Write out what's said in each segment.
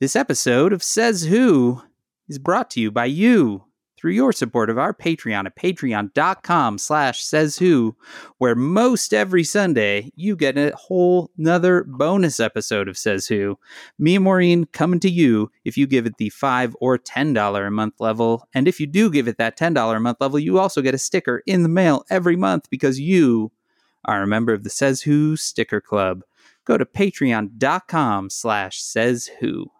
This episode of Says Who is brought to you by you through your support of our Patreon at patreon.com slash says who, where most every Sunday you get a whole nother bonus episode of Says Who. Me and Maureen coming to you if you give it the five or ten dollar a month level. And if you do give it that ten dollar a month level, you also get a sticker in the mail every month because you are a member of the Says Who Sticker Club. Go to patreon.com slash says who.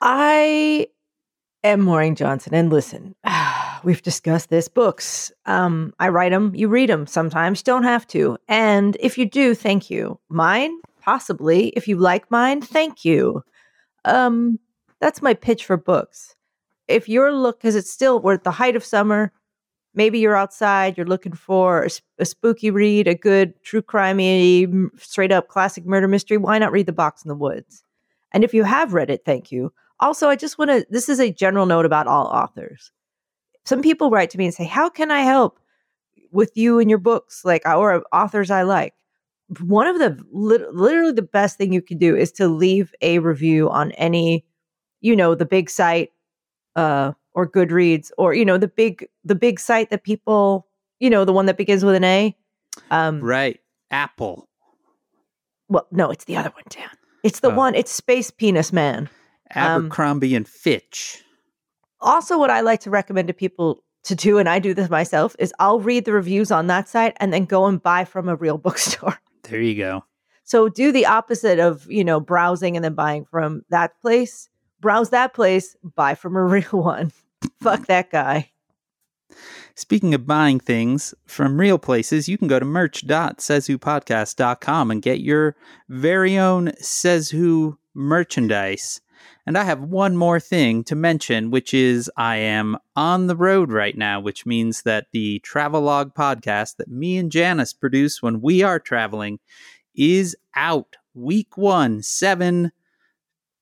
I am Maureen Johnson, and listen, we've discussed this. Books, um, I write them, you read them. Sometimes don't have to, and if you do, thank you. Mine, possibly. If you like mine, thank you. Um, that's my pitch for books. If you're look, because it's still we're at the height of summer. Maybe you're outside, you're looking for a spooky read, a good true crimey, straight up classic murder mystery. Why not read The Box in the Woods? And if you have read it, thank you. Also, I just want to, this is a general note about all authors. Some people write to me and say, How can I help with you and your books? Like, or authors I like. One of the literally the best thing you can do is to leave a review on any, you know, the big site, uh, or Goodreads, or you know, the big the big site that people, you know, the one that begins with an A. Um, Right. Apple. well, no, it's the other one, Dan. It's the Oh. one. It's Space Penis Man. Um, Abercrombie and Fitch. also what i like to recommend to people to do and i do this myself is i'll read the reviews on that site and then go and buy from a real bookstore There you go. so do the opposite of you know browsing and then buying from that place browse that place buy from a real one fuck that guy Speaking of buying things from real places, you can go to merch.sayswhopodcast.com and get your very own Says Who merchandise. And I have one more thing to mention, which is I am on the road right now, which means that the Travelogue podcast that me and Janice produce when we are traveling is out. Week one, seven,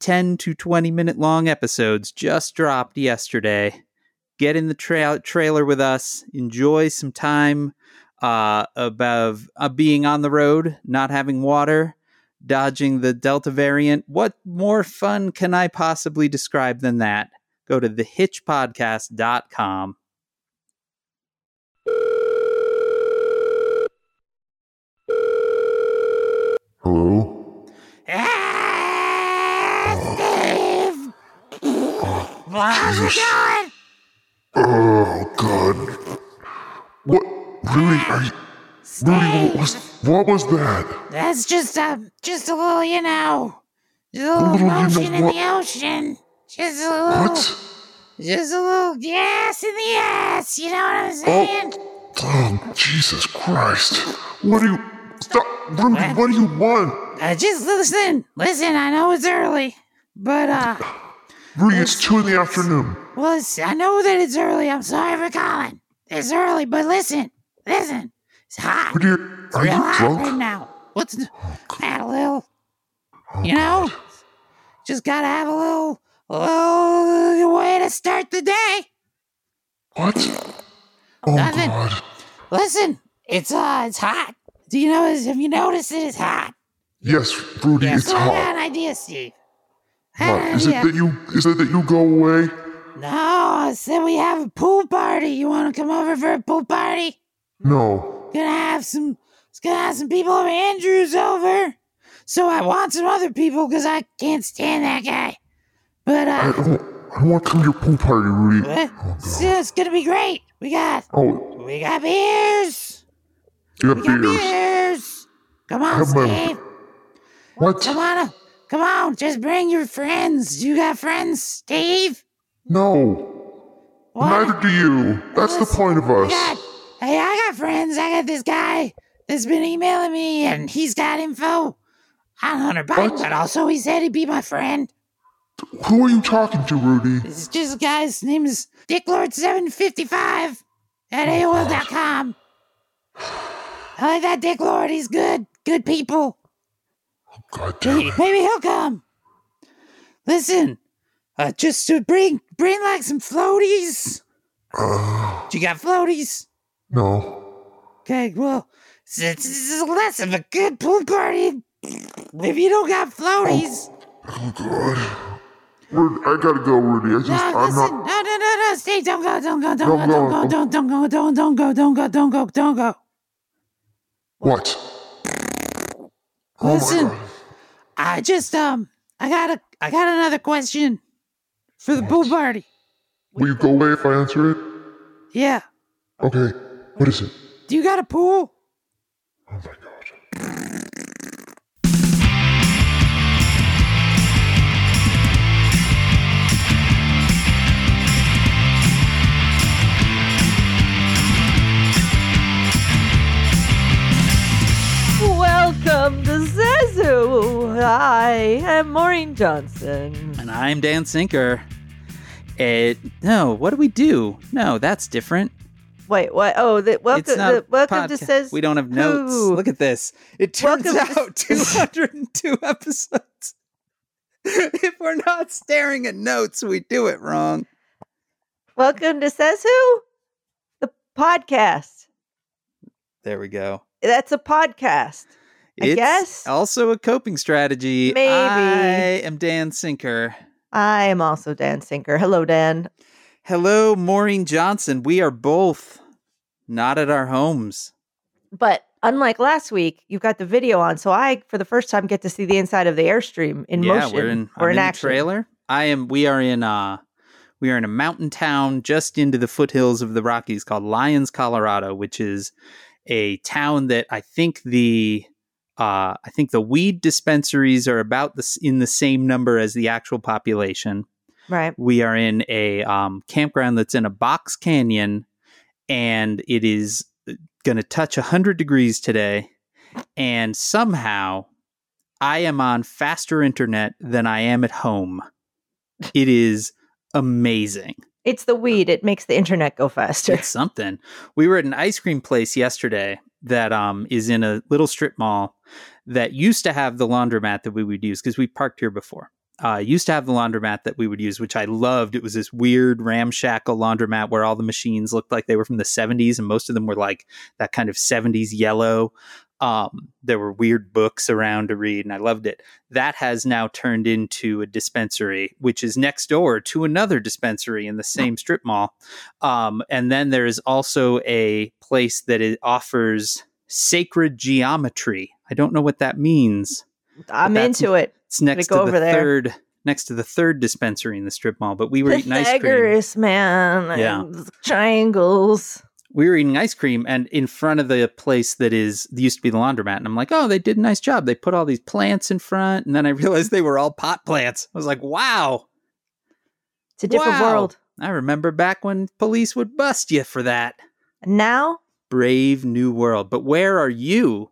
10 to 20 minute long episodes just dropped yesterday. Get in the tra- trailer with us, enjoy some time uh, above uh, being on the road, not having water, dodging the Delta variant. What more fun can I possibly describe than that? Go to thehitchpodcast.com. Hello? Ah, Jesus. Oh, God. What? Rudy, are you... Rudy, what was, what was that? That's just a just a little, you know, just a little little, you know motion in the ocean. Just a little, What? just a little gas in the ass. You know what I'm saying? Oh, oh Jesus Christ. What do you... Stop! Rudy, what do you want? Uh, just listen, listen. I know it's early, but uh, Rudy, it's 2 in the afternoon. well, it's, I know that it's early. I'm sorry for calling. It's early, but listen, listen. It's hot. Are Real you hot right drunk? now. What's had a little, you know? Just gotta have a little, a little way to start the day. What? Oh, Nothing. God. Listen, it's uh, it's hot. Do you know? Have you noticed it is hot? Yes, Rudy, Yeah, it's so I got an idea, Steve. Had What? Is it that you... Is it that you go away? No, I said we have a pool party. You want to come over for a pool party? No. Gonna have some. It's gonna have some people from Andrews over. So I want some other people because I can't stand that guy. But I uh, don't... I want to come to your pool party, Rudy. eh, it's, it's gonna be great. We got Oh, we got beers. you We have got beers. beers. Come on, have my- Steve. What? Come on, come on. Just bring your friends. You got friends, Steve? No. What? Neither do you. That's the point of I us. Hey, I got friends. I got this guy that's been emailing me, and he's got info on Hunter Biden, What? but also he said he'd be my friend. Who are you talking to, Rudy? It's just a guy. His name is Dicklord755 at AOL.com. I like that Dick Lord. He's good. Good people. God damn Maybe, it. maybe he'll come. Listen, uh, just to bring bring like some floaties. Uh, You got floaties? No. Okay, well, it's, it's, it's less of a good pool party if you don't got floaties. Oh God. I gotta go, Rudy. I just, No, I'm listen. not. No, no, no, no. Stay. Don't go. Don't go. Don't go. Don't go. Don't don't go. Don't don't go. Don't go. Don't go. Don't go. What? Oh Listen. I just um. I got a. I got another question for the pool party. Will you go away if I answer it? Yeah. Okay. What is it? Do you got a pool? Oh my God. Welcome to Says Who. I am Maureen Johnson. And I'm Dan Sinker. It, no, what do we do? No, that's different. Wait, what? Oh, the, welcome, the, welcome to Says. We don't have notes. Who. Look at this. It turns Welcome to- out 202 episodes. if we're not staring at notes, we do it wrong. Welcome to Says Who? The podcast. There we go. That's a podcast. I It's guess. also a coping strategy. Maybe. I am Dan Sinker. I am also Dan Sinker. Hello, Dan. Hello, Maureen Johnson. We are both not at our homes. But unlike last week, you've got the video on, so I, for the first time, get to see the inside of the airstream in yeah, motion we're in, in in action. trailer. I am. We are in. Uh, we are in a mountain town just into the foothills of the Rockies called Lyons, Colorado, which is a town that I think the. Uh, I think the weed dispensaries are about the, in the same number as the actual population. Right. We are in a um, campground that's in a box canyon, and it is going to touch 100 degrees today. And somehow I am on faster internet than I am at home. It is amazing. It's the weed. It makes the internet go faster. It's something. We were at an ice cream place yesterday that um, is in a little strip mall that used to have the laundromat that we would use because we parked here before. Uh, used to have the laundromat that we would use, which I loved. It was this weird ramshackle laundromat where all the machines looked like they were from the 70s, and most of them were like that kind of 70s yellow. Um, there were weird books around to read, and I loved it. That has now turned into a dispensary, which is next door to another dispensary in the same strip mall. Um, and then there is also a place that it offers sacred geometry. I don't know what that means. I'm into it. It's next go to the third next to the third dispensary in the strip mall. But we were eating ice cream. Man. Yeah. Triangles. We were eating ice cream, and in front of the place that is used to be the laundromat, and I'm like, "Oh, they did a nice job. They put all these plants in front." And then I realized they were all pot plants. I was like, "Wow, It's a different Wow. world. I remember back when police would bust you for that." And now, Brave new world. But where are you?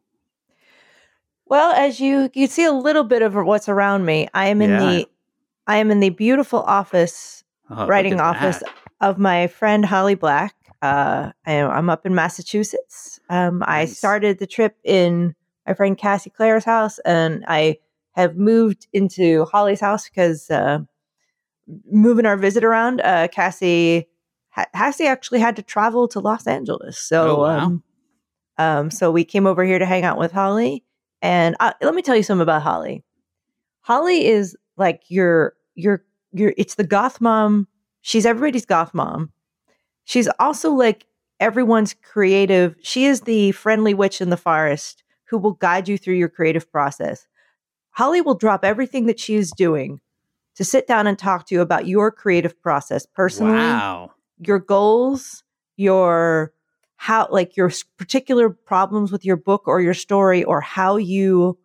Well, as you you see a little bit of what's around me, I am in Yeah. the I am in the beautiful office Oh, writing office that. of my friend Holly Black. Uh, I, I'm up in Massachusetts. Um, I started the trip in my friend Cassie Clare's house, and I have moved into Holly's house because uh, moving our visit around, uh, Cassie ha- Cassie actually had to travel to Los Angeles. So, Oh, wow. um, um, so we came over here to hang out with Holly. And uh, let me tell you something about Holly. Holly is like your your your. It's the goth mom. She's everybody's goth mom. She's also like everyone's creative. She is the friendly witch in the forest who will guide you through your creative process. Holly will drop everything that she is doing to sit down and talk to you about your creative process personally Wow. your goals, your how like your particular problems with your book or your story or how you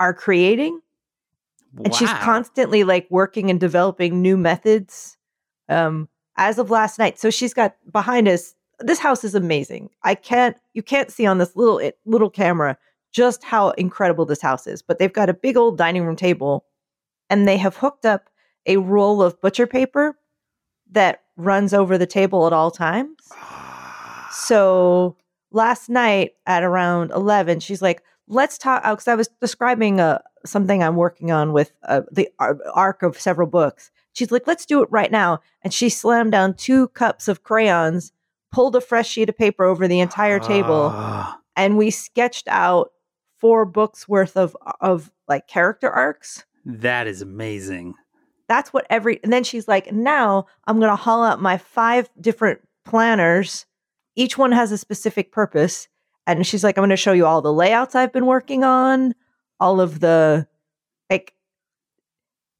are creating? And she's constantly like working and developing new methods um as of last night. So she's got behind us this house is amazing. I can't you can't see on this little it, little camera just how incredible this house is but they've got a big old dining room table and they have hooked up a roll of butcher paper that runs over the table at all times so last night at around 11, she's like, let's talk. Because I was describing uh, something I'm working on with uh, the arc of several books. She's like, let's do it right now. And she slammed down two cups of crayons, pulled a fresh sheet of paper over the entire table, Ah, and we sketched out four books worth of of like character arcs That is amazing. That's what every, and then she's like, now I'm going to haul out my five different planners. Each one has a specific purpose. And she's like, I'm going to show you all the layouts I've been working on, all of the, like,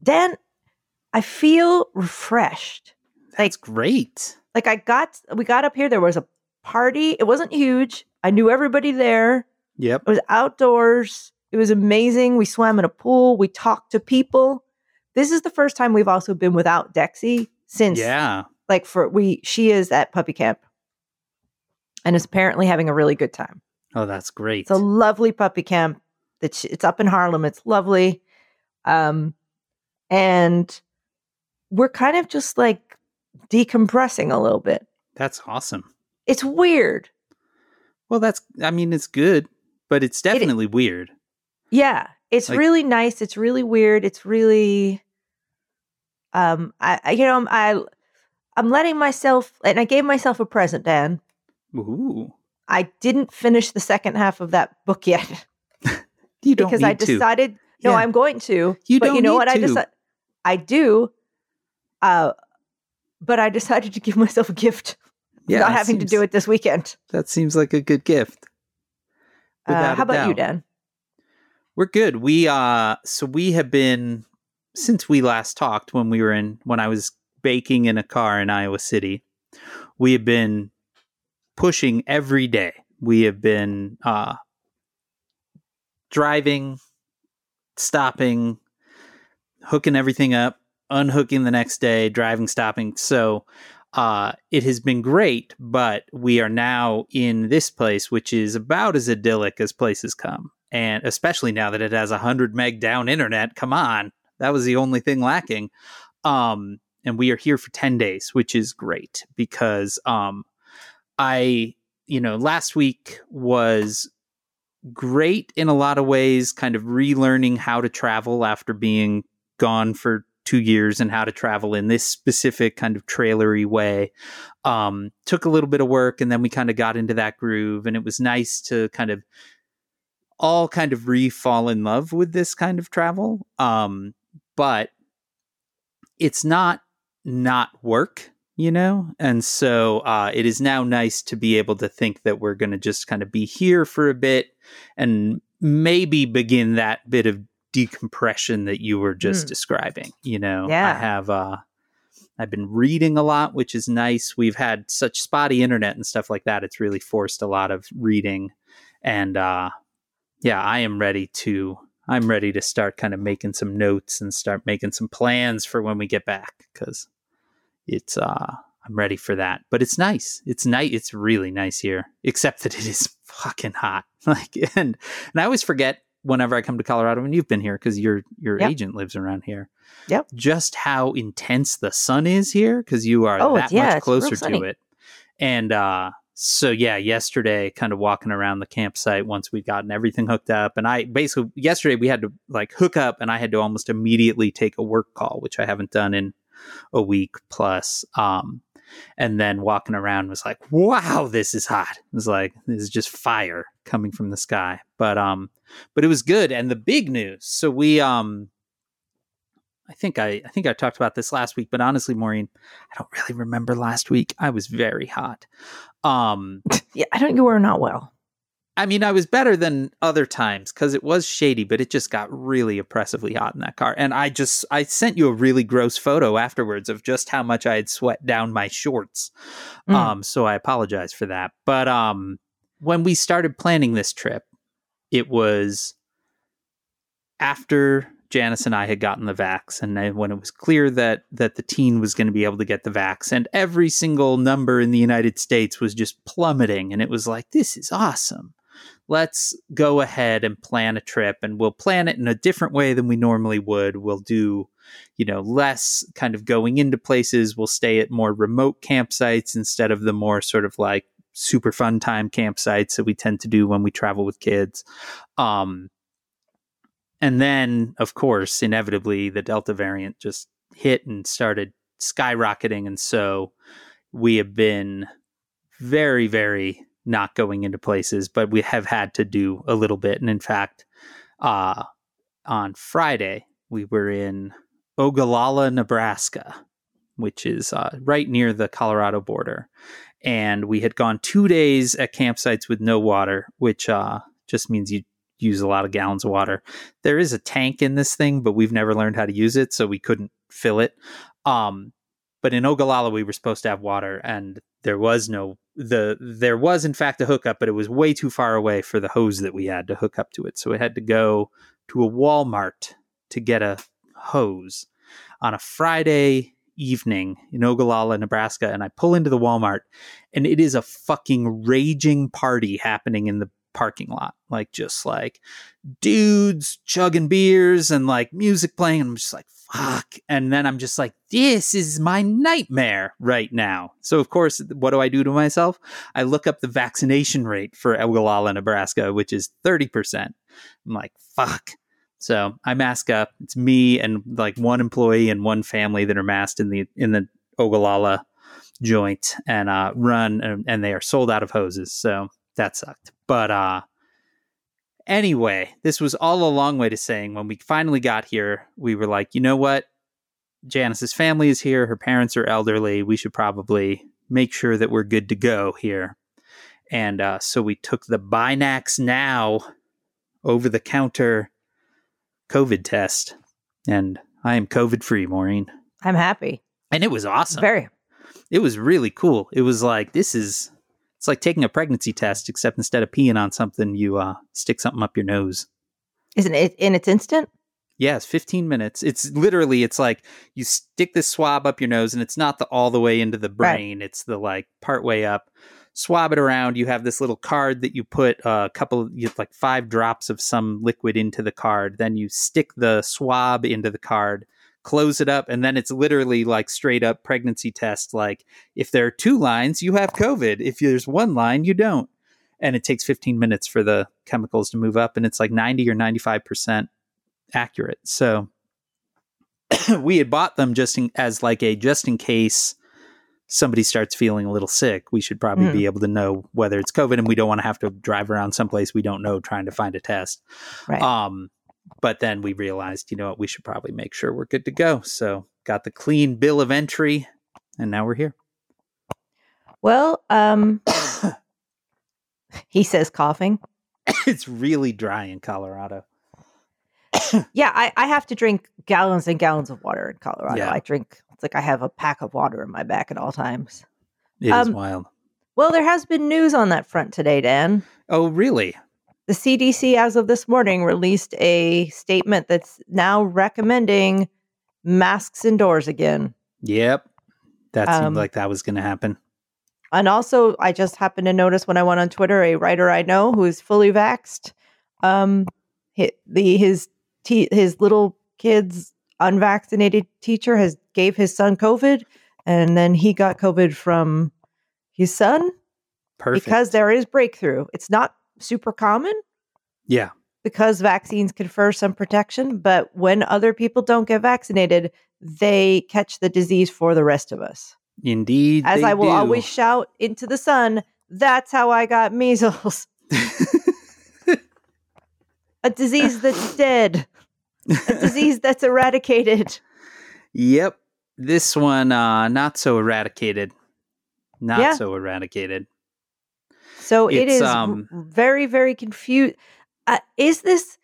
Dan, I feel refreshed. That's great. Like, I got, we got up here, there was a party. It wasn't huge. I knew everybody there. Yep. It was outdoors. It was amazing. We swam in a pool. We talked to people. This is the first time we've also been without Dexy since Yeah. like for we she is at puppy camp and is apparently having a really good time. Oh, that's great. It's a lovely puppy camp. That's it's up in Harlem. It's lovely. Um and we're kind of just like decompressing a little bit. that's awesome. It's weird. Well, that's, I mean, it's good, but it's definitely weird. Yeah, it's Like- really nice. It's really weird. It's really, um, I, I you know, I, I'm letting myself, and I gave myself a present, Dan. Ooh. I didn't finish the second half of that book yet You don't because I to. decided. No, Yeah. I'm going to. You but don't You know what? I decided. I do. Uh, but I decided to give myself a gift, Yeah, not having to do it this weekend. That seems like a good gift. Uh, how about you. Dan? We're good. We uh so we have been since we last talked when we were in when I was baking in a car in Iowa City. We have been pushing every day. We have been uh driving, stopping, hooking everything up, unhooking the next day, driving, stopping. So uh, it has been great, but we are now in this place, which is about as idyllic as places come. And especially now that it has a 100 meg down internet, come on. That was the only thing lacking. Um, and we are here for 10 days, which is great because um, I, you know, last week was great in a lot of ways, kind of relearning how to travel after being gone for two years and how to travel in this specific kind of trailery way. Um, took a little bit of work and then we kind of got into that groove and it was nice to kind of all kind of re fall in love with this kind of travel. Um, but it's not not work, you know? And so uh, it is now nice to be able to think that we're going to just kind of be here for a bit and maybe begin that bit of decompression that you were just Mm. describing. You know, Yeah. I have, uh, I've been reading a lot, which is nice. We've had such spotty internet and stuff like that. It's really forced a lot of reading. And, uh, yeah, I am ready to, I'm ready to start kind of making some notes and start making some plans for when we get back because it's, uh, I'm ready for that. But it's nice. It's night. It's really nice here, except that it is fucking hot. Like, and, and I always forget whenever I come to Colorado, and you've been here because your, your Yep. agent lives around here. Yep. Just how intense the sun is here because you are Oh, that yeah, much closer to it. And, uh, so yeah, yesterday, kind of walking around the campsite once we'd gotten everything hooked up, and I basically yesterday we had to like hook up, and I had to almost immediately take a work call, which I haven't done in a week plus. Um, and then walking around was like, wow, this is hot. It was like this is just fire coming from the sky. But um, but it was good. And the big news. So we um, I think I I think I talked about this last week, but honestly, Maureen, I don't really remember last week. I was very hot. Um, Yeah, I don't. You were not well. I mean, I was better than other times because it was shady, but it just got really oppressively hot in that car. And I just, I sent you a really gross photo afterwards of just how much I had sweat down my shorts. Mm. Um, so I apologize for that. But um, when we started planning this trip, it was after Janice and I had gotten the vax, and when it was clear that that the teen was going to be able to get the vax, and every single number in the United States was just plummeting, and it was like, this is awesome. Let's go ahead and plan a trip, and we'll plan it in a different way than we normally would. We'll do, you know, less kind of going into places. We'll stay at more remote campsites instead of the more sort of like super fun time campsites that we tend to do when we travel with kids. Um, and then, of course, inevitably, the Delta variant just hit and started skyrocketing. And so we have been very, very not going into places, but we have had to do a little bit. And in fact, uh, on Friday, we were in Ogallala, Nebraska, which is uh, right near the Colorado border. And we had gone two days at campsites with no water, which uh, just means you use a lot of gallons of water. There is a tank in this thing, but we've never learned how to use it, so we couldn't fill it. Um, but in Ogallala, we were supposed to have water, and there was no the there was in fact a hookup, but it was way too far away for the hose that we had to hook up to it. So we had to go to a Walmart to get a hose on a Friday evening in Ogallala, Nebraska, and I pull into the Walmart, and it is a fucking raging party happening in the parking lot. Like just like dudes chugging beers and like music playing. And I'm just like, fuck. And then I'm just like, this is my nightmare right now. So of course, what do I do to myself? I look up the vaccination rate for Ogallala, Nebraska, which is 30%. I'm like, fuck. So I mask up. It's me and like one employee and one family that are masked in the in the Ogallala joint and uh, run and, and they are sold out of hoses. So that sucked. But uh anyway, this was all a long way to saying when we finally got here, we were like, you know what? Janice's family is here. Her parents are elderly. We should probably make sure that we're good to go here. And uh, so we took the BinaxNOW over the counter COVID test. And I am COVID free, Maureen. I'm happy. And it was awesome. Very. It was really cool. It was like, this is it's like taking a pregnancy test, except instead of peeing on something, you uh, stick something up your nose. Isn't it? And it's instant. Yeah, it's 15 minutes. It's literally, it's like you stick this swab up your nose, and it's not the all the way into the brain. Right. It's the like part way up. Swab it around. You have this little card that you put a couple, you like five drops of some liquid into the card. Then you stick the swab into the card close it up and then it's literally like straight up pregnancy test like if there are two lines you have covid if there's one line you don't and it takes 15 minutes for the chemicals to move up and it's like 90 or 95% accurate so we had bought them just in, as like a just in case somebody starts feeling a little sick we should probably mm. be able to know whether it's covid and we don't want to have to drive around someplace we don't know trying to find a test right. um but then we realized, you know what, we should probably make sure we're good to go. So got the clean bill of entry, and now we're here. Well, um, he says coughing. it's really dry in Colorado. yeah, I, I have to drink gallons and gallons of water in Colorado. Yeah. I drink it's like I have a pack of water in my back at all times. It um, is wild. Well, there has been news on that front today, Dan. Oh, really? The CDC, as of this morning, released a statement that's now recommending masks indoors again. Yep. That seemed um, like that was going to happen. And also, I just happened to notice when I went on Twitter, a writer I know who is fully vaxxed, um, his, the, his, his little kid's unvaccinated teacher has gave his son COVID, and then he got COVID from his son. Perfect. Because there is breakthrough. It's not super common. Yeah. Because vaccines confer some protection, but when other people don't get vaccinated, they catch the disease for the rest of us. Indeed. As I will do. always shout into the sun, that's how I got measles. a disease that's dead. A disease that's eradicated. Yep. This one uh not so eradicated. Not yeah. so eradicated. So it's, it is um, very, very confused. Uh, is this?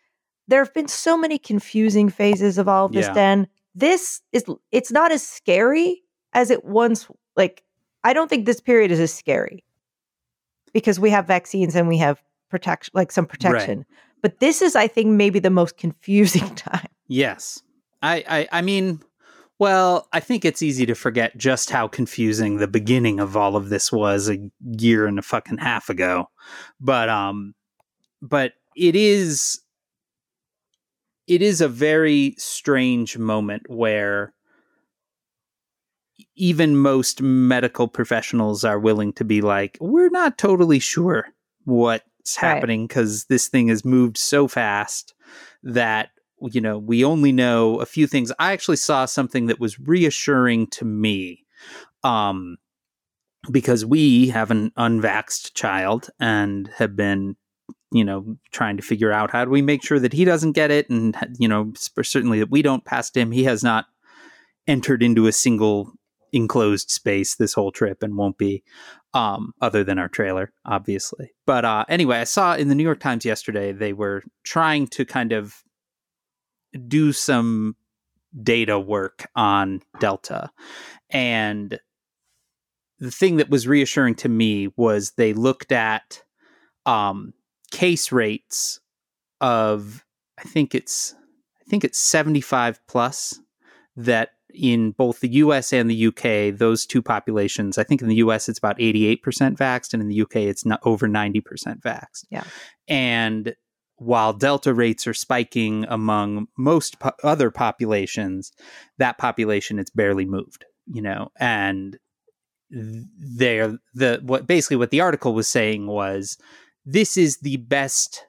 There have been so many confusing phases of all of this. Yeah. Dan, this is it's not as scary as it once. Like, I don't think this period is as scary because we have vaccines and we have protection, like some protection. Right. But this is, I think, maybe the most confusing time. Yes, I, I, I mean, well, I think it's easy to forget just how confusing the beginning of all of this was a year and a fucking half ago. But um but it is it is a very strange moment where even most medical professionals are willing to be like, we're not totally sure what's happening because this thing has moved so fast that you know, we only know a few things. I actually saw something that was reassuring to me. Um, because we have an unvaxxed child and have been you know, trying to figure out how do we make sure that he doesn't get it, and you know, certainly that we don't pass him. He has not entered into a single enclosed space this whole trip and won't be um, other than our trailer obviously but uh, anyway i saw in the new york times yesterday they were trying to kind of do some data work on delta and the thing that was reassuring to me was they looked at um, case rates of i think it's i think it's 75 plus that in both the US and the UK, those two populations, I think in the US it's about 88% vaxxed, and in the UK it's not over 90% vaxxed. Yeah. And while Delta rates are spiking among most po- other populations, that population it's barely moved, you know, and there the what basically what the article was saying was this is the best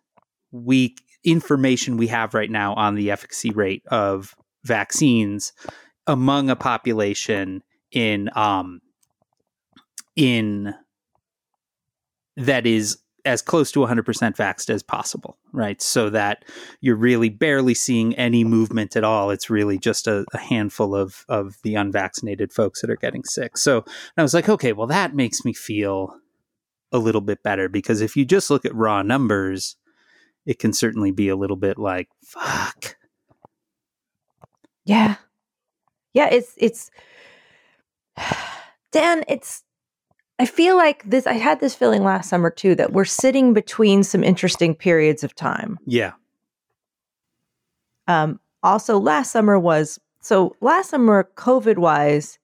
week information we have right now on the efficacy rate of vaccines among a population in um in that is as close to 100% vaxxed as possible, right? So that you're really barely seeing any movement at all. It's really just a, a, handful of, of the unvaccinated folks that are getting sick. So I was like, okay, well, that makes me feel a little bit better because if you just look at raw numbers, it can certainly be a little bit like, fuck. Yeah yeah, it's it's Dan, it's I feel like this I had this feeling last summer too that we're sitting between some interesting periods of time. Yeah. Um also last summer was so last summer COVID wise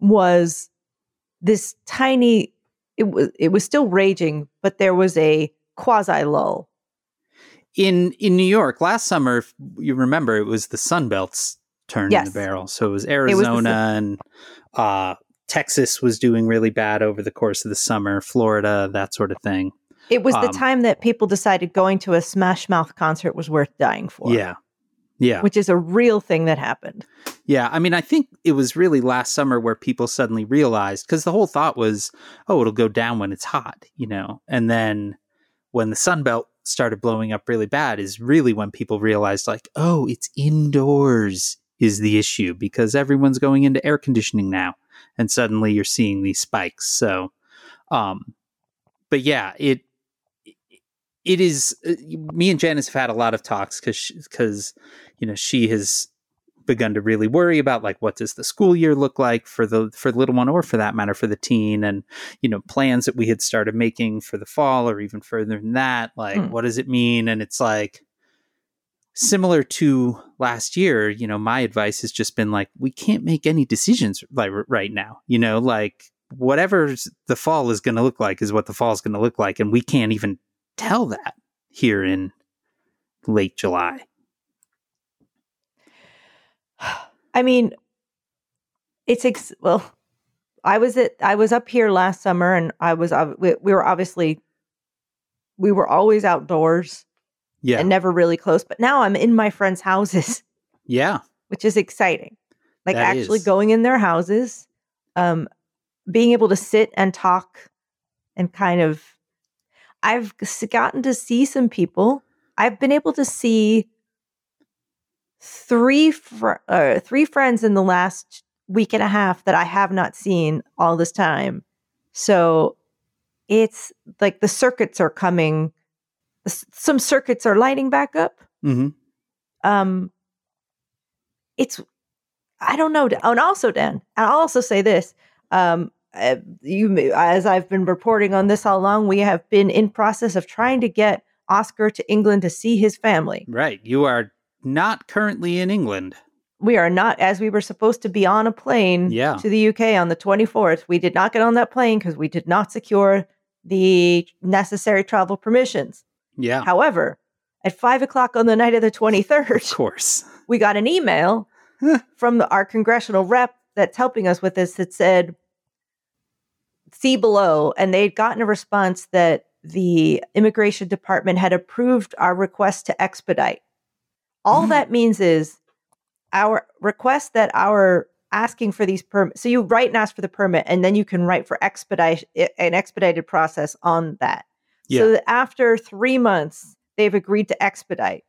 was this tiny it was it was still raging but there was a quasi lull in in New York last summer if you remember it was the sun belts turned yes. in the barrel. So it was Arizona it was and uh, Texas was doing really bad over the course of the summer, Florida, that sort of thing. It was um, the time that people decided going to a Smash Mouth concert was worth dying for. Yeah. Yeah. Which is a real thing that happened. Yeah. I mean, I think it was really last summer where people suddenly realized because the whole thought was, oh, it'll go down when it's hot, you know? And then when the Sun Belt started blowing up really bad is really when people realized, like, oh, it's indoors is the issue because everyone's going into air conditioning now and suddenly you're seeing these spikes so um but yeah it it is uh, me and Janice have had a lot of talks cuz cuz you know she has begun to really worry about like what does the school year look like for the for the little one or for that matter for the teen and you know plans that we had started making for the fall or even further than that like mm. what does it mean and it's like similar to last year, you know, my advice has just been like, we can't make any decisions like right now. You know, like whatever the fall is going to look like is what the fall is going to look like, and we can't even tell that here in late July. I mean, it's ex- well. I was at I was up here last summer, and I was we, we were obviously we were always outdoors yeah. and never really close. But now I'm in my friends' houses. Yeah. Which is exciting. Like that actually is. going in their houses, um, being able to sit and talk and kind of I've gotten to see some people. I've been able to see three fr- uh, three friends in the last week and a half that I have not seen all this time. So it's like the circuits are coming some circuits are lighting back up. Mm-hmm. Um, it's I don't know. And also, Dan, I'll also say this: um, uh, you, as I've been reporting on this all along, we have been in process of trying to get Oscar to England to see his family. Right. You are not currently in England. We are not, as we were supposed to be on a plane yeah. to the UK on the 24th. We did not get on that plane because we did not secure the necessary travel permissions. Yeah. However, at five o'clock on the night of the 23rd, of course, we got an email from the, our congressional rep that's helping us with this that said, see below. And they'd gotten a response that the immigration department had approved our request to expedite. All mm. that means is our request that our asking for these permits. So you write and ask for the permit, and then you can write for expedite an expedited process on that. Yeah. So that after three months, they've agreed to expedite.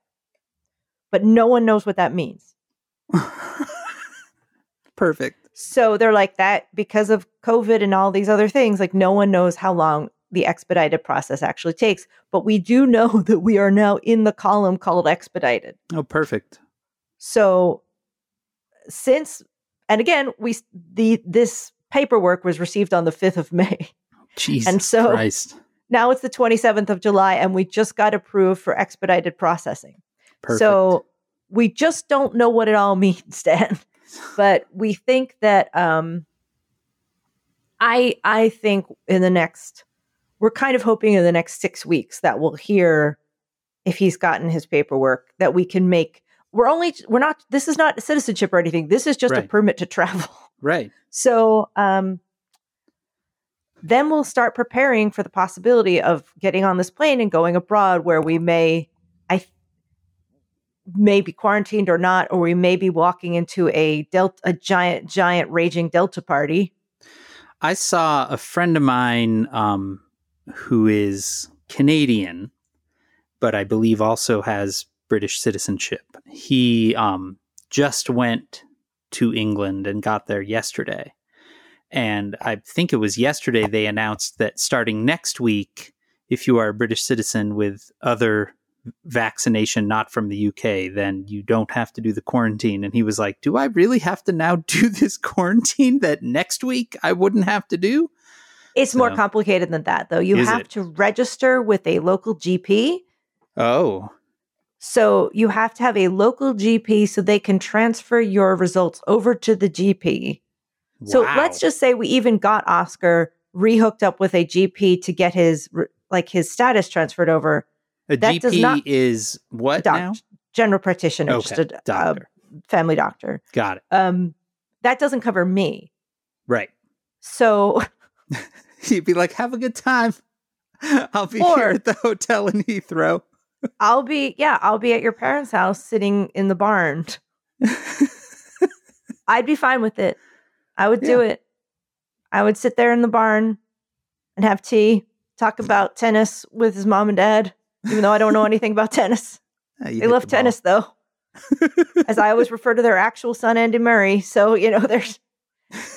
But no one knows what that means. Perfect. So they're like that because of COVID and all these other things, like no one knows how long the expedited process actually takes. But we do know that we are now in the column called expedited. Oh, perfect. So since and again, we the this paperwork was received on the 5th of May. Jesus And so- Christ. Now it's the 27th of July and we just got approved for expedited processing. Perfect. So we just don't know what it all means, Dan. But we think that um I I think in the next we're kind of hoping in the next six weeks that we'll hear if he's gotten his paperwork that we can make we're only we're not this is not citizenship or anything. This is just a permit to travel. right. So um then we'll start preparing for the possibility of getting on this plane and going abroad where we may I may be quarantined or not, or we may be walking into a delta a giant, giant raging Delta party. I saw a friend of mine um, who is Canadian, but I believe also has British citizenship. He um, just went to England and got there yesterday. And I think it was yesterday they announced that starting next week, if you are a British citizen with other vaccination not from the UK, then you don't have to do the quarantine. And he was like, Do I really have to now do this quarantine that next week I wouldn't have to do? It's more complicated than that, though. You have it? to register with a local GP. Oh, So you have to have a local GP so they can transfer your results over to the GP. So wow. let's just say we even got Oscar rehooked up with a GP to get his like his status transferred over. a that does GP not- is what Doc- now? General practitioner, Okay, just a, doctor. family doctor. Got it. Um, that doesn't cover me. Right. So You'd be like, "Have a good time. I'll be here at the hotel in Heathrow." I'll be yeah, I'll be at your parents' house sitting in the barn. I'd be fine with it. I would do it. I would sit there in the barn and have tea, talk about tennis with his mom and dad, even though I don't know anything about tennis. You They love the tennis though. As I always refer to their actual son Andy Murray. So, you know, there's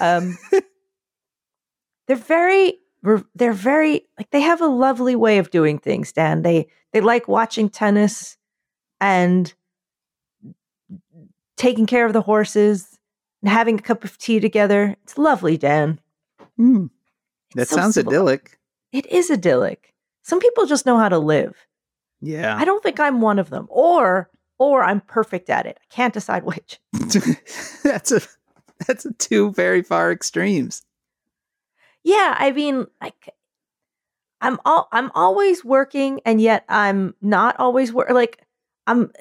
um they're very they're very like they have a lovely way of doing things, Dan. They they like watching tennis and taking care of the horses and having a cup of tea together. It's lovely, Dan. Hmm. That so sounds civil- idyllic. It is idyllic. Some people just know how to live. Yeah. I don't think I'm one of them. Or or I'm perfect at it. I can't decide which. that's a that's a two very far extremes. Yeah, I mean, like I'm all I'm always working, and yet I'm not always work. Like I'm,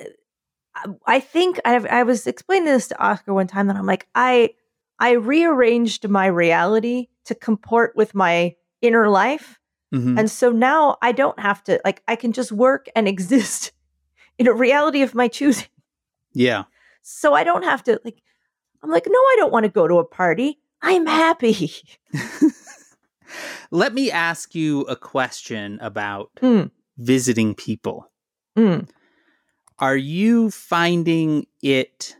I- think I've, I was explaining this to Oscar one time that I'm like I I rearranged my reality to comport with my inner life, Mhm. and so now I don't have to like I can just work and exist in a reality of my choosing. Yeah. So I don't have to like. I'm like, no, I don't want to go to a party. I'm happy. Let me ask you a question about Mm. visiting people. Mm. Are you finding it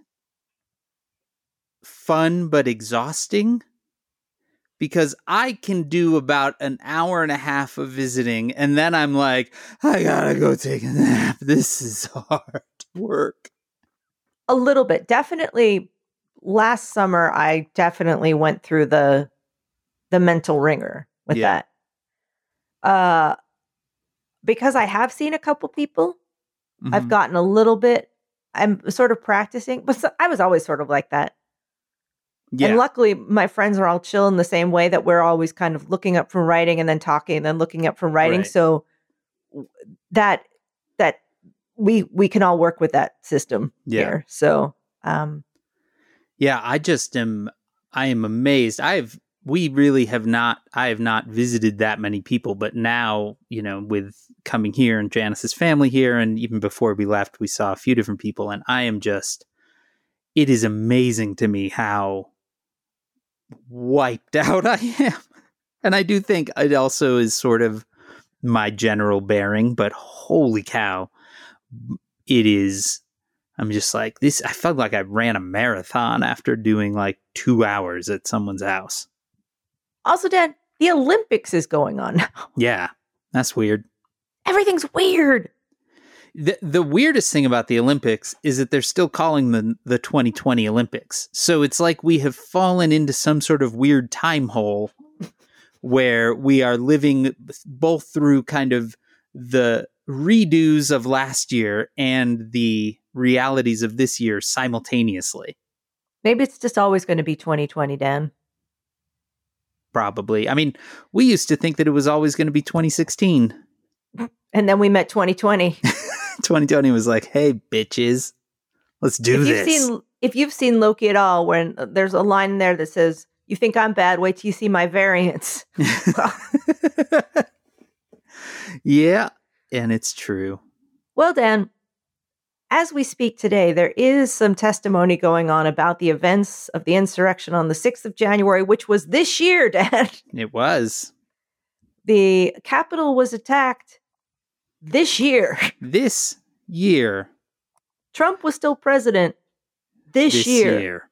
fun but exhausting? Because I can do about an hour and a half of visiting, and then I'm like, I gotta go take a nap. This is hard work. a little bit definitely last summer i definitely went through the the mental ringer with Yeah. that uh because i have seen a couple people i've Mhm. gotten a little bit i'm sort of practicing but so, i was always sort of like that yeah. and luckily my friends are all chill in the same way that we're always kind of looking up from writing and then talking and then looking up from writing Right. so that that we we can all work with that system Yeah. here so um Yeah, I just am I am amazed. I've we really have not I have not visited that many people, but now, you know, with coming here and Janice's family here and even before we left, we saw a few different people and I am just it is amazing to me how wiped out I am. And I do think it also is sort of my general bearing, but holy cow, it is. I'm just like this. I felt like I ran a marathon after doing like two hours at someone's house. Also, Dad, the Olympics is going on now. Yeah, that's weird. Everything's weird. The, the weirdest thing about the Olympics is that they're still calling them the 2020 Olympics. So it's like we have fallen into some sort of weird time hole where we are living both through kind of the redos of last year and the realities of this year simultaneously. Maybe it's just always going to be 2020, Dan. Probably. I mean, we used to think that it was always going to be 2016. And then we met 2020. 2020 was like, hey, bitches, let's do if this. you've seen if you've seen Loki at all, when uh, there's a line there that says, "You think I'm bad? Wait till you see my variants." yeah, and it's true. well, Dan, as we speak today, there is some testimony going on about the events of the insurrection on the 6th of January, which was this year, Dad. It was. The Capitol was attacked this year. This year. Trump was still president this, This year. year.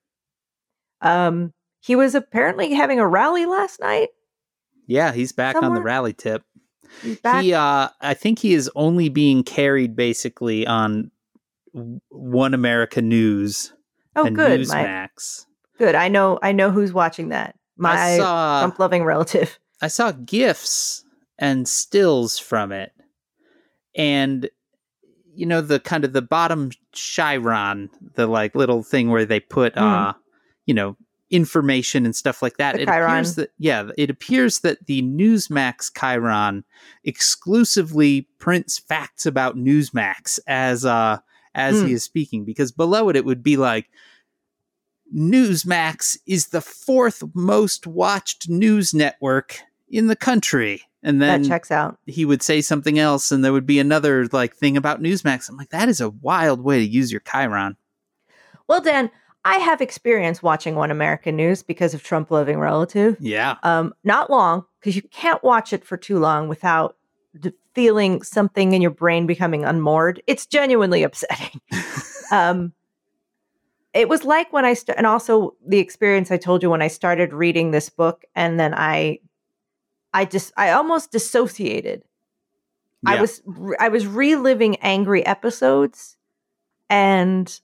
Um, he was apparently having a rally last night. Yeah, he's back on the rally tip. He, uh, I think he is only being carried basically on One America News oh, and good. My, Newsmax. good. I know. I know who's watching that. My Trump-loving relative. I saw gifs and stills from it, and you know the kind of the bottom chyron, the like little thing where they put Hmm. uh, you know, information and stuff like that. The it appears that yeah, it appears that the Newsmax chyron exclusively prints facts about Newsmax as uh as Hmm. he is speaking, because below it it would be like. Newsmax is the fourth most watched news network in the country. And then that checks out. he would say something else and there would be another like thing about Newsmax. I'm like, that is a wild way to use your Chyron. Well, Dan, I have experience watching One American News because of Trump-loving relative. Yeah. Um, not long, because you can't watch it for too long without feeling something in your brain becoming unmoored. It's genuinely upsetting. um, it was like when I st- and also the experience I told you when I started reading this book, and then I, I just I almost dissociated. I was I was reliving angry episodes, and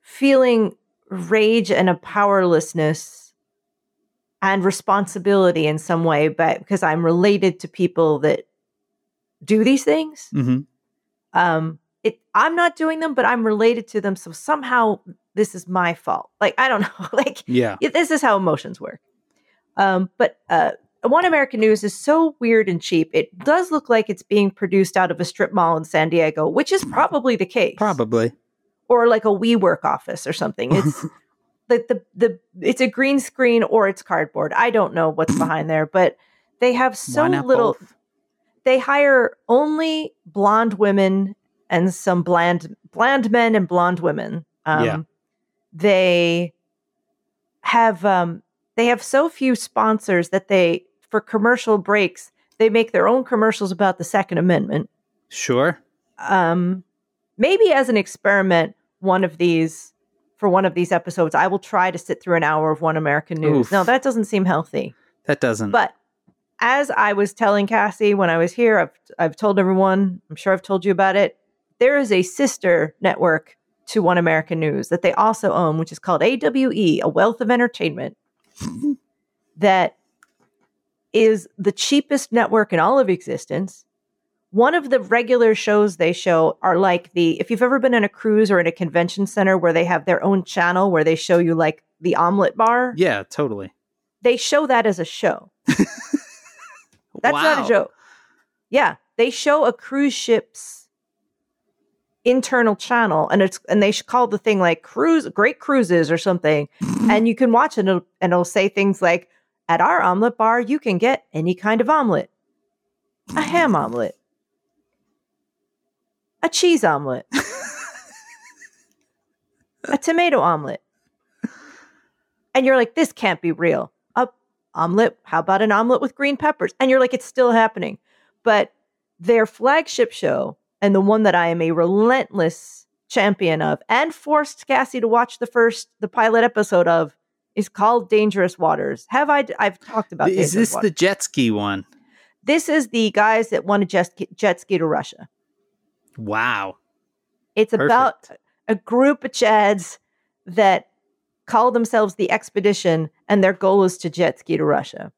feeling rage and a powerlessness and responsibility in some way, but because I'm related to people that do these things Mhm. um it i'm not doing them but i'm related to them so somehow this is my fault like i don't know like Yeah. this is how emotions work um but uh one american news is so weird and cheap it does look like it's being produced out of a strip mall in san diego which is probably the case Probably. or like a WeWork office or something. It's the, the the it's a green screen or it's cardboard. I don't know what's behind there, but they have so little. both? They hire only blonde women and some bland bland men and blonde women. Um, Yeah. They have um they have so few sponsors that they for commercial breaks they make their own commercials about the Second Amendment Sure. um maybe as an experiment one of these for one of these episodes i will try to sit through an hour of one american news Oof. no that doesn't seem healthy That doesn't. but as i was telling cassie when i was here i've, I've told everyone i'm sure i've told you about it there is a sister network to one american news that they also own which is called awe a wealth of entertainment that is the cheapest network in all of existence. One of the regular shows they show are like the if you've ever been in a cruise or in a convention center where they have their own channel where they show you like the omelet bar? Yeah, totally. they show that as a show that's not a joke. Yeah they show a cruise ship's internal channel and it's and they call the thing like cruise great cruises or something. And you can watch it and it'll, and it'll say things like at our omelet bar you can get any kind of omelet. A ham omelet. A cheese omelet. A tomato omelet. And you're like this can't be real omelet how about an omelet with green peppers and you're like it's still happening But their flagship show, and the one that I am a relentless champion of, and forced Cassie to watch the first, the pilot episode of, is called Dangerous Waters. Have I? I've talked about. Is Dangerous this Waters. the jet ski one? This is the guys that want to jet ski, jet ski to Russia. Wow. It's about a group of Chads that call themselves the expedition, and their goal is to jet ski to Russia.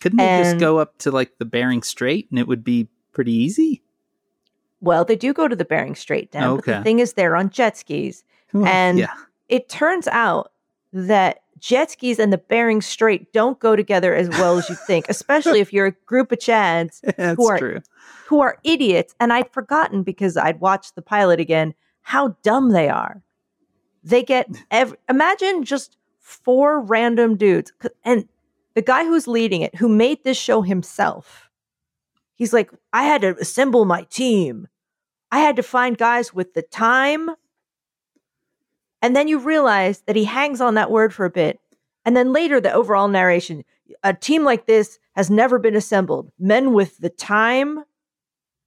Couldn't they just go up to like the Bering Strait and it would be pretty easy? Well, they do go to the Bering Strait, Dan, but the thing is, they're on jet skis. Well, And- yeah, It turns out that jet skis and the Bering Strait don't go together as well as you think, especially if you're a group of Chads who are- true. who are idiots. And I'd forgotten because I'd watched the pilot again how dumb they are. They get ev- imagine just four random dudes, and the guy who's leading it, who made this show himself. He's like, I had to assemble my team. I had to find guys with the time. And then you realize that he hangs on that word for a bit. And then later, the overall narration a team like this has never been assembled. Men with the time.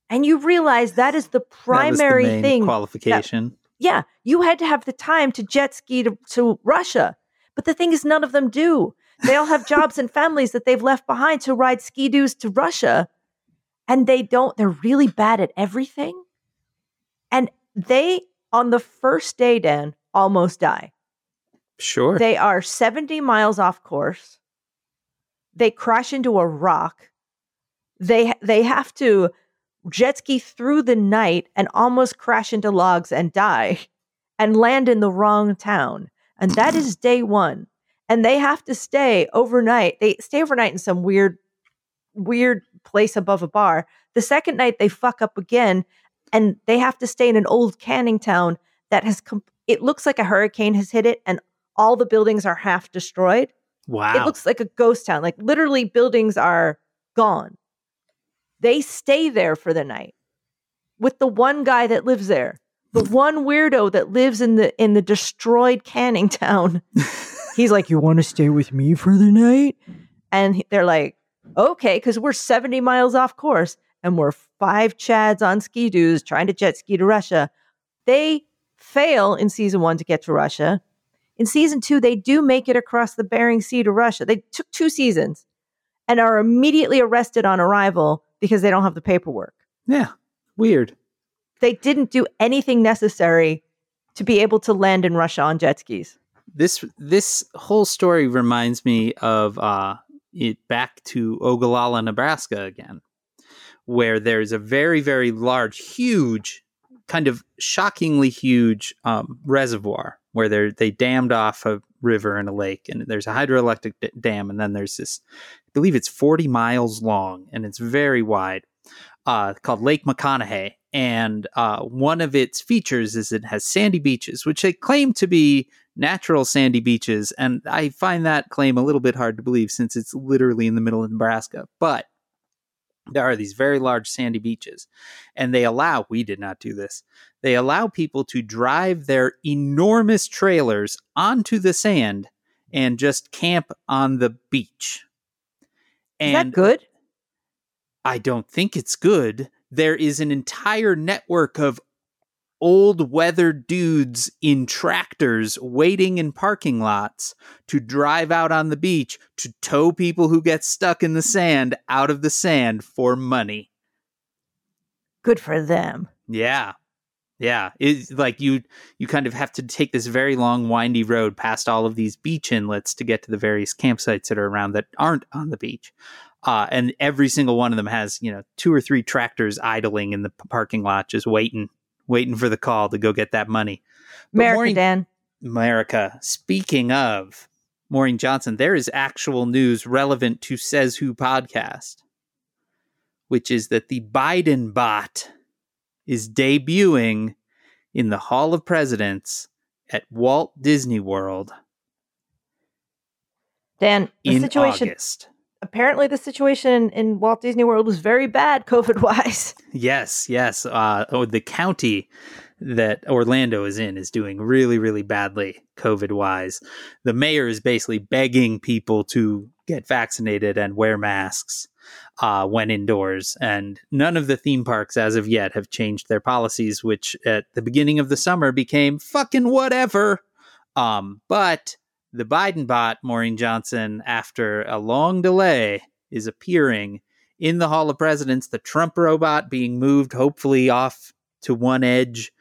And you realize that is the That was the primary thing. qualification. Yeah, you had to have the time to jet ski to, to Russia. But the thing is, none of them do. They all have jobs and families that they've left behind to ride ski doos to Russia. And they don't, they're really bad at everything. And they, on the first day, Dan, almost die. Sure. They are 70 miles off course. They crash into a rock. They they have to jet ski through the night and almost crash into logs and die and land in the wrong town. And that is day 1. And they have to stay overnight. They stay overnight in some weird weird place above a bar. The second night they fuck up again and they have to stay in an old canning town that has com- it looks like a hurricane has hit it and all the buildings are half destroyed. wow. It looks like a ghost town. Like literally buildings are gone. They stay there for the night with the one guy that lives there. The one weirdo that lives in the in the destroyed canning town. He's like, "You want to stay with me for the night?" And they're like, "Okay, cuz we're 70 miles off course and we're five chads on ski doos trying to jet ski to Russia." They fail in season 1 to get to Russia. In season two, they do make it across the Bering Sea to Russia. They took two seasons and are immediately arrested on arrival because they don't have the paperwork. yeah. Weird. They didn't do anything necessary to be able to land in Russia on jet skis. This this whole story reminds me of uh it back to Ogallala, Nebraska again, where there's a very very large, huge, kind of shockingly huge um, reservoir where they they dammed off a river and a lake, and there's a hydroelectric d- dam, and then there's this, I believe it's 40 miles long and it's very wide, uh, called Lake McConaughy. And uh, one of its features is it has sandy beaches, which they claim to be natural sandy beaches. And I find that claim a little bit hard to believe since it's literally in the middle of Nebraska. But there are these very large sandy beaches, and they allow, we did not do this, they allow people to drive their enormous trailers onto the sand and just camp on the beach. Is that good? I don't think it's good. There is an entire network of old weathered dudes in tractors waiting in parking lots to drive out on the beach to tow people who get stuck in the sand out of the sand for money. Good for them. Yeah. Yeah, it's like you you kind of have to take this very long windy road past all of these beach inlets to get to the various campsites that are around that aren't on the beach. Uh, and every single one of them has, you know, two or three tractors idling in the parking lot just waiting waiting for the call to go get that money. But America, Maureen- Dan. America. Speaking of Maureen Johnson, there is actual news relevant to Says Who podcast, which is that the Biden bot is debuting in the Hall of Presidents at Walt Disney World Dan, the in situation August. Apparently the situation in Walt Disney World was very bad COVID wise. Yes, yes. Uh, oh, the county that Orlando is in is doing really, really badly COVID wise. The mayor is basically begging people to get vaccinated and wear masks. uh, went indoors. And none of the theme parks as of yet have changed their policies, which at the beginning of the summer became fucking whatever. Um, but the Biden bot, Maureen Johnson, after a long delay, is appearing in the Hall of Presidents. The Trump robot being moved, hopefully off to one edge,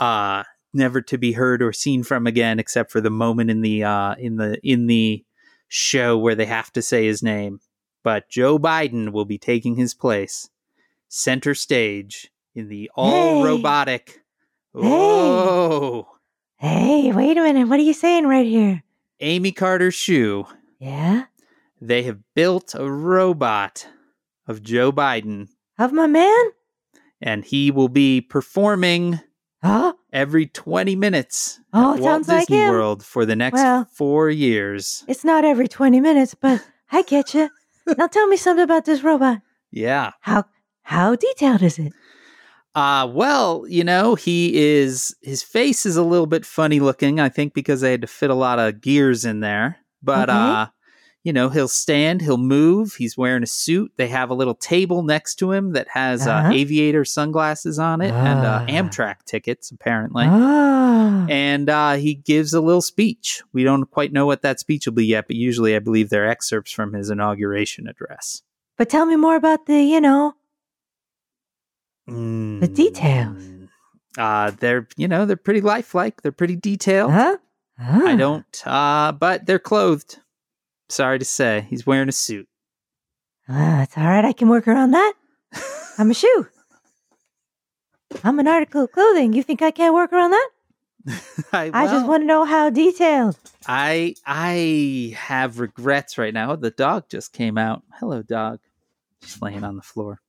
uh, never to be heard or seen from again, except for the moment in the uh, in the in the show where they have to say his name. But Joe Biden will be taking his place center stage in the all Hey. robotic. Oh, Hey, wait a minute. What are you saying right here? Amy Carter shoe. Yeah? They have built a robot of Joe Biden, Of my man? and he will be performing Oh, every 20 minutes Oh, at it Walt sounds like Disney him. World for the next Well- four years. it's not every 20 minutes, but I get you. now tell me something about this robot. Yeah. How how detailed is it? Uh well, you know, he is his face is a little bit funny looking, I think because they had to fit a lot of gears in there. But Okay. uh you know, he'll stand, he'll move, he's wearing a suit. They have a little table next to him that has uh, Uh-huh. aviator sunglasses on it and uh, Ah. Amtrak tickets apparently. oh. and uh, he gives a little speech. We don't quite know what that speech will be yet, but usually I believe they're excerpts from his inauguration address. But tell me more about the, you know, Mm. The details. Uh, they're you know they're pretty lifelike. They're pretty detailed. huh? I Ah. don't, uh, but they're clothed. Sorry to say, he's wearing a suit. Ah, that's all right. I can work around that. I'm a shoe. I'm an article of clothing. You think I can't work around that? I, I just want to know how detailed. I I have regrets right now. The dog just came out. Hello, dog. Just laying on the floor.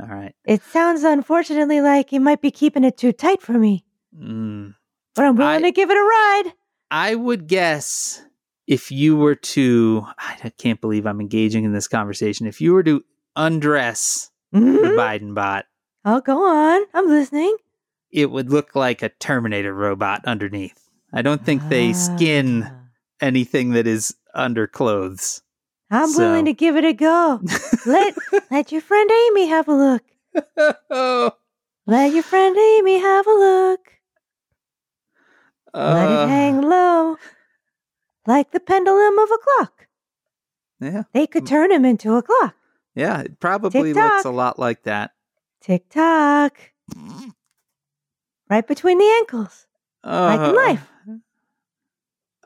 All right. It sounds unfortunately like you might be keeping it too tight for me, Mm. but I'm willing I- to give it a ride. I would guess if you were to, I can't believe I'm engaging in this conversation. If you were to undress the Mhm. Biden bot, Oh, go on. I'm listening. it would look like a Terminator robot underneath. I don't think they skin Ah. anything that is under clothes. I'm so- willing to give it a go. Let let your friend Amy have a look. oh, Let your friend Amy have a look. Let uh, it hang low, like the pendulum of a clock. Yeah, They could turn him into a clock. yeah, it probably looks Tick-tock. a lot like that. Tick tock. Right between the ankles. Like in Uh, life.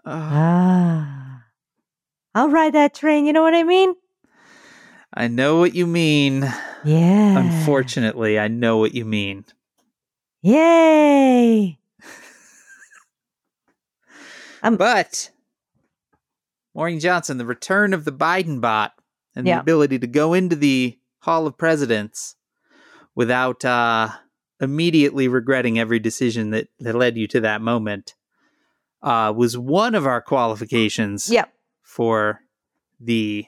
uh, Ah. I'll ride that train, you know what I mean? I know what you mean. Yeah. Unfortunately, I know what you mean. Yay. Um, But Maureen Johnson, the return of the Biden bot and Yeah. the ability to go into the Hall of Presidents without uh, immediately regretting every decision that, that led you to that moment uh, was one of our qualifications Yep. For the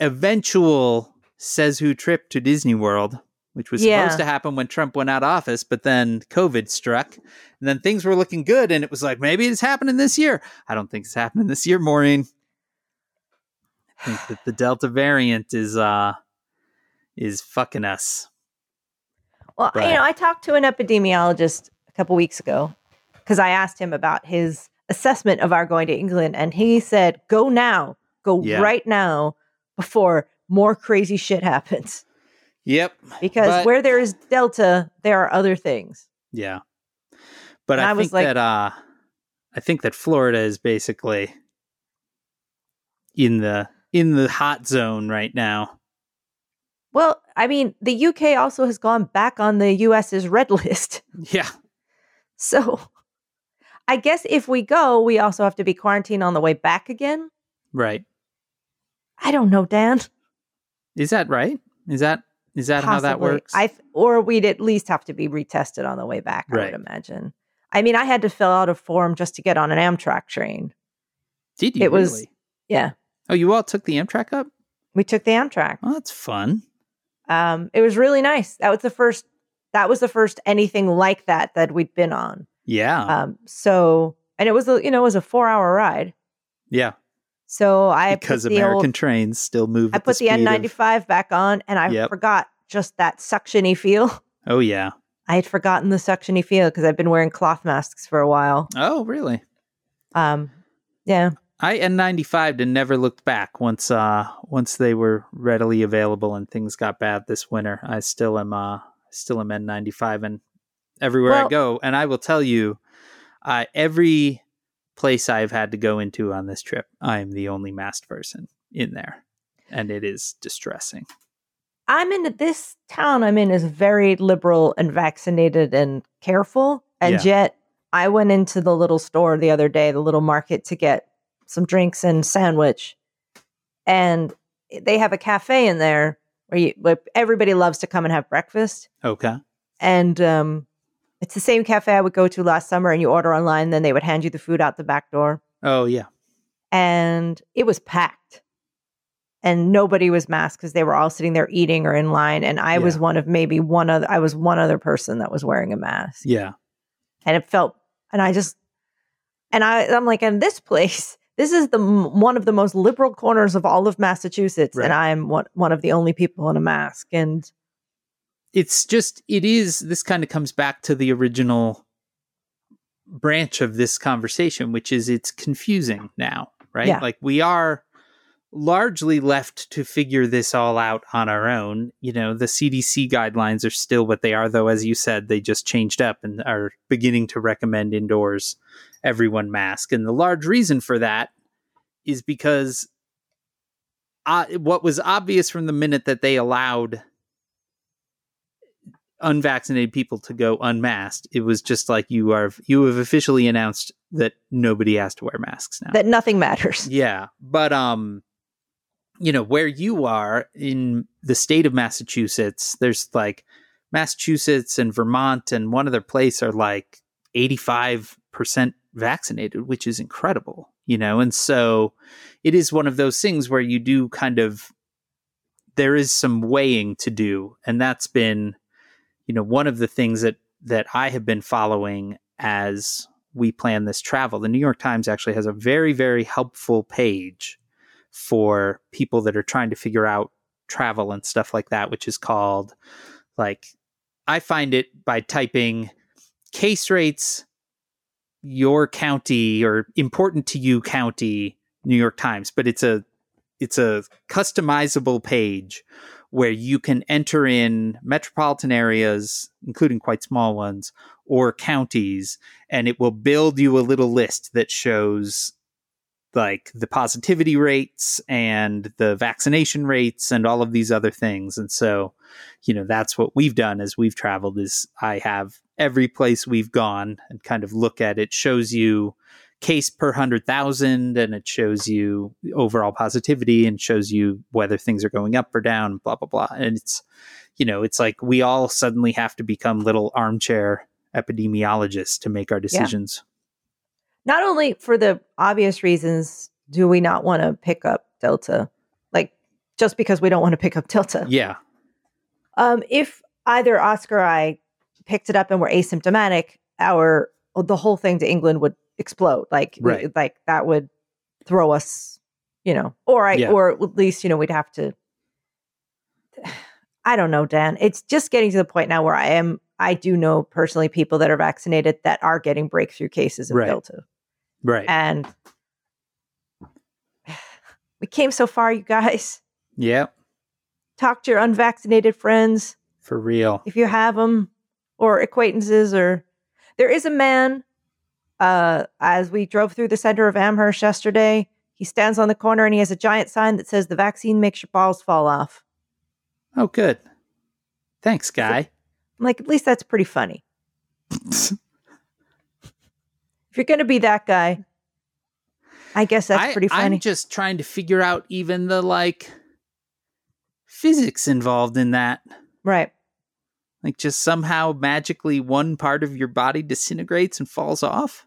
eventual says who trip to Disney World, which was Yeah. supposed to happen when Trump went out of office, but then COVID struck. And then things were looking good, and it was like, maybe it's happening this year. I don't think it's happening this year, Maureen. I think that the Delta variant is uh is fucking us. Well, But- you know, I talked to an epidemiologist a couple weeks ago because I asked him about his assessment of our going to England, and he said, "Go now, go Yeah. right now, before more crazy shit happens." Yep. Because But- where there is Delta, there are other things. Yeah. But I, I was think like- that uh I think that Florida is basically in the in the hot zone right now. Well, I mean, the UK also has gone back on the US's red list. Yeah. So I guess if we go, we also have to be quarantined on the way back again. Right. I don't know, Dan. Is that right? Is that is that how that works? I or we'd at least have to be retested on the way back. I would imagine. I mean, I had to fill out a form just to get on an Amtrak train. Did you it was- Yeah, Oh, you all took the Amtrak up? we took the Amtrak. Oh, that's fun. Um, it was really nice. That was the first. That was the first anything like that that we'd been on. Yeah. Um, so and it was a you know it was a four hour ride. yeah. So I because put the American old, trains still move. I put the speed N95 back on, and I Yep. forgot just that suctiony feel. oh yeah. I had forgotten the suctiony feel because I've been wearing cloth masks for a while. Oh really? Um, yeah, I N95 and never looked back once uh once they were readily available and things got bad this winter. I still am uh still am N95 and everywhere I go and I will tell you uh every place I've had to go into on this trip, I am the only masked person in there. And it is distressing. I'm in this town. I'm in is very liberal and vaccinated and careful, and Yeah. yet I went into the little store the other day, the little market, to get some drinks and sandwich, and they have a cafe in there where, you, where everybody loves to come and have breakfast. Okay. and um, it's the same cafe I would go to last summer. And you order online, then they would hand you the food out the back door, Oh yeah. and it was packed, and nobody was masked because they were all sitting there eating or in line. And I was one of maybe one other. I was one other person that was wearing a mask, Yeah. and it felt. And I just, and I, I'm like, in this place. This is the one of the most liberal corners of all of Massachusetts, Right. and I'm one one of the only people in a mask. And it's just it is this kind of comes back to the original branch of this conversation which is it's confusing now right? Yeah. like we are largely left to figure this all out on our own. You know the cdc guidelines are still what they are though as you said they just changed up and are beginning to recommend indoors everyone mask. And the large reason for that is because uh, what was obvious from the minute that they allowed unvaccinated people to go unmasked. It was just like you are you have officially announced that nobody has to wear masks now. that nothing matters. yeah, but um you know, where you are in the state of Massachusetts, there's like Massachusetts and Vermont and one other place are like 85% vaccinated, which is incredible, you know? And so it is one of those things where you do kind of there is some weighing to do and that's been you know one of the things that that I have been following as we plan this travel. The New York Times actually has a very very helpful page for people that are trying to figure out travel and stuff like that which is called like I find it by typing case rates your county or important to you county New York Times but it's a it's a customizable page where you can enter in metropolitan areas, including quite small ones, or counties, and it will build you a little list that shows like the positivity rates and the vaccination rates and all of these other things. And so, you know, that's what we've done as we've traveled is I have every place we've gone and kind of look at it shows you case per 100,000 and it shows you overall positivity and shows you whether things are going up or down, blah, blah, blah. And it's, you know, it's like we all suddenly have to become little armchair epidemiologists to make our decisions. Not only for the obvious reasons do we not want to pick up Delta, like just because we don't want to pick up Delta. Yeah. Um, if either Oscar or I picked it up and were asymptomatic, our the whole thing to England would explode. Like, we- Right. like that would throw us, you know, or I, Yeah. or at least you know we'd have to. I don't know, Dan. It's just getting to the point now where I am. I do know personally people that are vaccinated that are getting breakthrough cases of Right. Delta, Right. and we came so far, you guys. yeah. Talk to your unvaccinated friends. For real. if you have them or acquaintances or there is a man uh as we drove through the center of amherst yesterday he stands on the corner and he has a giant sign that says the vaccine makes your balls fall off Oh, good. Thanks, guy. i'm like at least that's pretty funny if you're gonna be that guy i guess that's I, pretty funny I'm just trying to figure out even the like physics involved in that. right Like just somehow magically one part of your body disintegrates and falls off.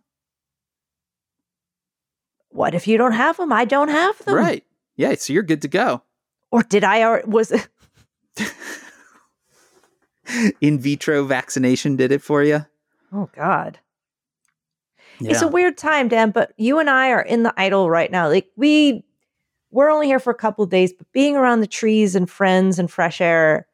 What if you don't have them i don't have them Right. Yeah, so you're good to go. or did i or was it In vitro vaccination did it for you. oh god Yeah. It's a weird time, Dan, but you and I are in the idyll right now. Like we we're only here for a couple of days, but being around the trees and friends and fresh air,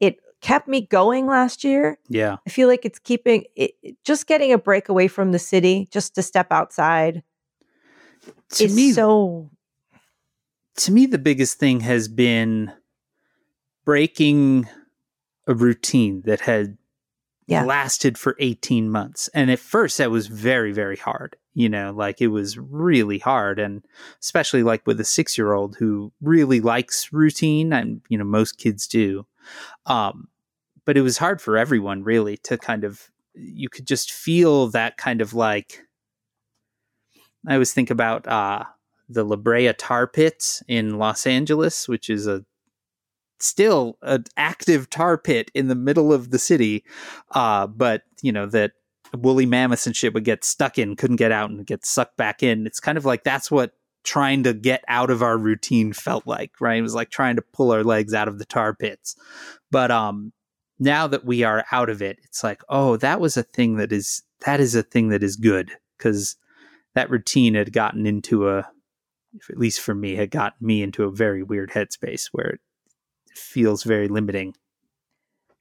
it kept me going last year. Yeah. I feel like it's keeping it- just getting a break away from the city, just to step outside. To is me, so to me, the biggest thing has been breaking a routine that had Yeah. lasted for 18 months. And at first, that was very, very hard. You know, like it was really hard. And especially like with a six year old who really likes routine, and, you know, most kids do. Um, but it was hard for everyone, really, to kind of, you could just feel that kind of like, I always think about uh, the La Brea Tar Pits in Los Angeles, which is a still an active tar pit in the middle of the city, uh, but you know that woolly mammoths and shit would get stuck in, couldn't get out, and get sucked back in. It's kind of like that's what trying to get out of our routine felt like, right? It was like trying to pull our legs out of the tar pits. But um, now that we are out of it, it's like, oh, that was a thing that is that is a thing that is good because that routine had gotten into a at least for me had gotten me into a very weird headspace where it feels very limiting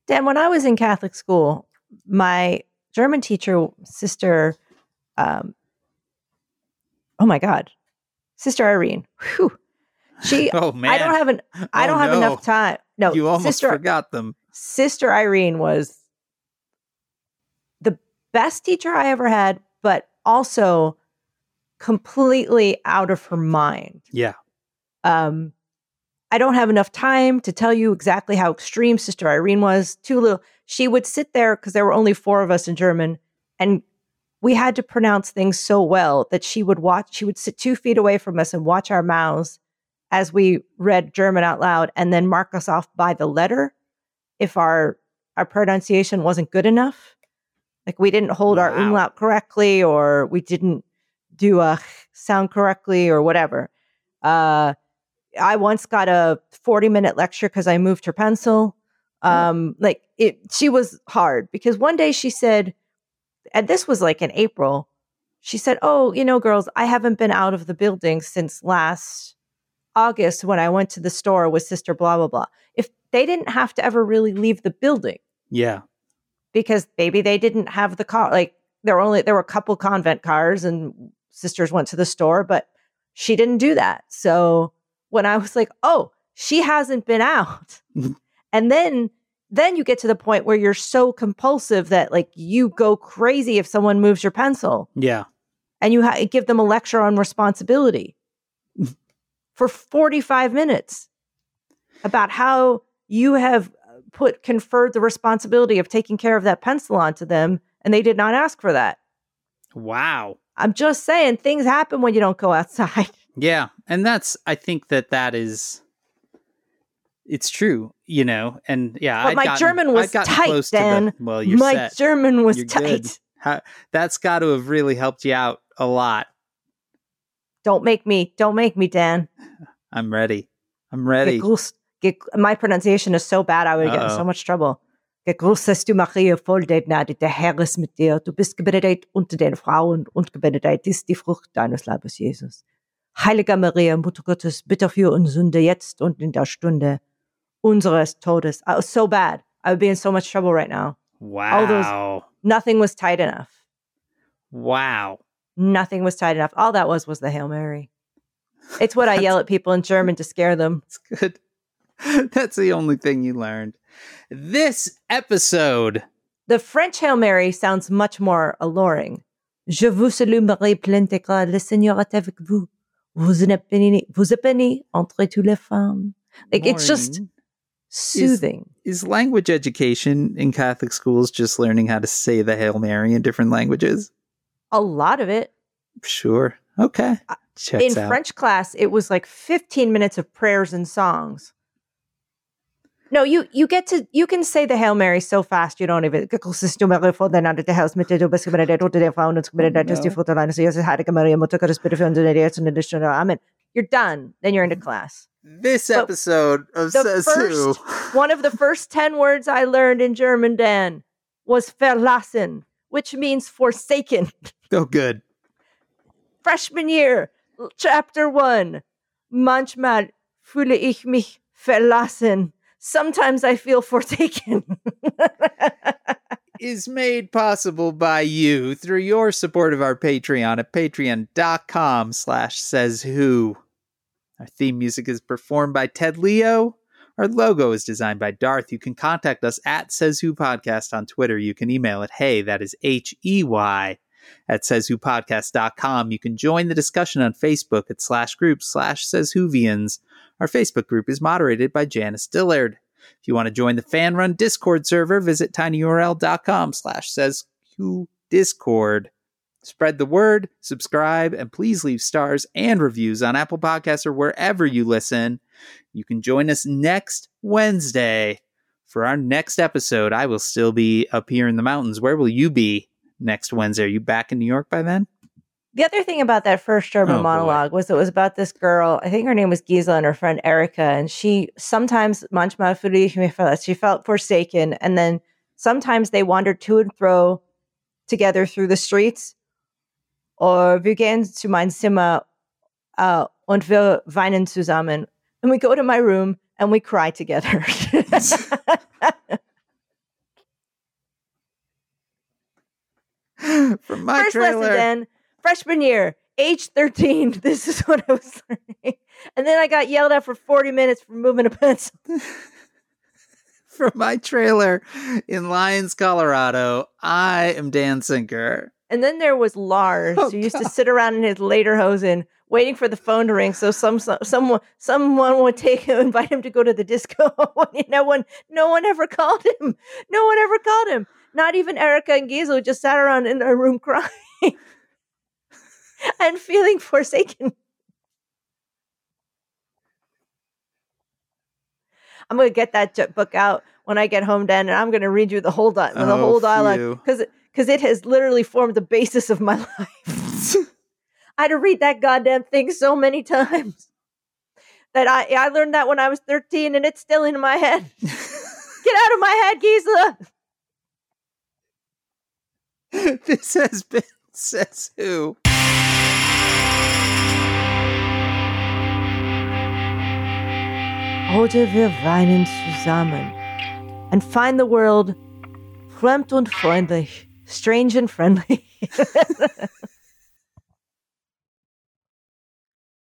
Dan, when I was in Catholic school, my German teacher, sister, um, oh my God, Sister Irene, whew, she, oh man I don't have an, I Oh, don't have no. enough time. No, you almost Sister, forgot them Sister Irene was the best teacher I ever had, but also completely out of her mind. yeah Um, I don't have enough time to tell you exactly how extreme Sister Irene was. Too little. She would sit there because there were only four of us in German, and we had to pronounce things so well that she would watch. She would sit two feet away from us and watch our mouths as we read German out loud, and then mark us off by the letter if our our pronunciation wasn't good enough. Like we didn't hold our umlaut correctly, or we didn't do a sound correctly, or whatever. Uh, I once got a 40 minute lecture because I moved her pencil. Um, like it, she was hard because one day she said, and this was like in April, she said, Oh, you know, girls, I haven't been out of the building since last August when I went to the store with sister blah, blah, blah. If they didn't have to ever really leave the building yeah because maybe they didn't have the car, like there were only, there were a couple convent cars and sisters went to the store, but she didn't do that. So when I was like, oh, she hasn't been out. and then then you get to the point where you're so compulsive that like you go crazy if someone moves your pencil yeah and you ha- give them a lecture on responsibility for 45 minutes about how you have uh, put conferred the responsibility of taking care of that pencil onto them and they did not ask for that. wow I'm just saying things happen when you don't go outside. yeah and that's i think that that is it's true you know and yeah But I'd my gotten- German was tight, close to the- well My set. German was You're tight. How, that's got to have really helped you out a lot Don't make me, don't make me, Dan. i'm ready i'm ready Gegrüßt, ge- my pronunciation is so bad, I would get in so much trouble. Gegrüßt du Maria, voll der Gnade, der Herr ist mit dir. Du bist gebenedeit unter den Frauen und gebenedeit ist die Frucht deines Leibes, Jesus. Heilige Maria, Mutter Gottes, bitte für uns Sünde jetzt und in der Stunde unseres Todes. I was so bad. I would be in so much trouble right now. wow those- Nothing was tight enough. wow Nothing was tight enough. All that was was the Hail Mary. It's what I yell at people in German to scare them. That's good. That's the only thing you learned. This episode. The French Hail Mary sounds much more alluring. Je vous salue Marie pleine de grâce, le Seigneur est avec vous. Vous êtes bénie, vous êtes bénie entre toutes les femmes. Like it's just soothing. is language education in Catholic schools just learning how to say the Hail Mary in different languages? A lot of it. Sure. Okay. Checks in out. French class, it was like 15 minutes of prayers and songs. No, you you get to you can say the Hail Mary so fast you don't even. Gekrucist du Maria, voll der Gnade, der Herr ist mit dir, du bist gebenedeit unter den Frauen und gebenedeit ist die no. Frucht deines Jesus, Heilige Maria, Mutter Gottes, bitte für uns Sünder, jetzt und in der Stunde. Amen. You're done. Then you're into class. This But episode of Says first- Who. One of the first 10 words I learned in German, Dan, was verlassen, which means forsaken. Oh, good. Freshman year, chapter one. Manchmal fühle ich mich verlassen. Sometimes I feel forsaken. is made possible by you through your support of our Patreon at patreon.com slash says who. Our theme music is performed by Ted Leo. Our logo is designed by Darth. You can contact us at Says Who Podcast on Twitter. You can email it, hey, that is H E Y, at sayswhopodcast.com. You can join the discussion on Facebook at slash group slash Says Whovians. Our Facebook group is moderated by Janice Dillard. If you want to join the fan run Discord server, visit tinyurl.com slash says Discord. Spread the word, subscribe, and please leave stars and reviews on Apple Podcasts or wherever you listen. You can join us next Wednesday for our next episode. I will still be up here in the mountains. Where will you be next Wednesday? Are you back in New York by then? The other thing about that first German Oh, boy. monologue was it was about this girl. I think her name was Gisela and her friend Erica, and she sometimes manchmal. She felt forsaken, and then sometimes they wandered to and fro together through the streets. Or wir gehen zu mein Zimmer uh, und wir weinen zusammen. And we go to my room and we cry together. From my First trailer. lesson then, freshman year, age 13. This is what I was learning. And then I got yelled at for 40 minutes for moving a pencil. From my trailer in Lyons, Colorado, I am Dan Sinker. And then there was Lars, Oh, who used to sit around in his later lederhosen waiting for the phone to ring so some, some someone someone would take him invite him to go to the disco. no one no one ever called him. No one ever called him. Not even Erica and who just sat around in a room crying and feeling forsaken. I'm gonna get that book out when I get home, Dan, and I'm gonna read you the whole di- the Oh, whole dialogue because because it has literally formed the basis of my life. I had to read that goddamn thing so many times that I I learned that when I was 13, and it's still in my head. Get out of my head, Gisela. this has been Says Who. Oder wir weinen zusammen and find the world fremd und freundlich, strange and friendly.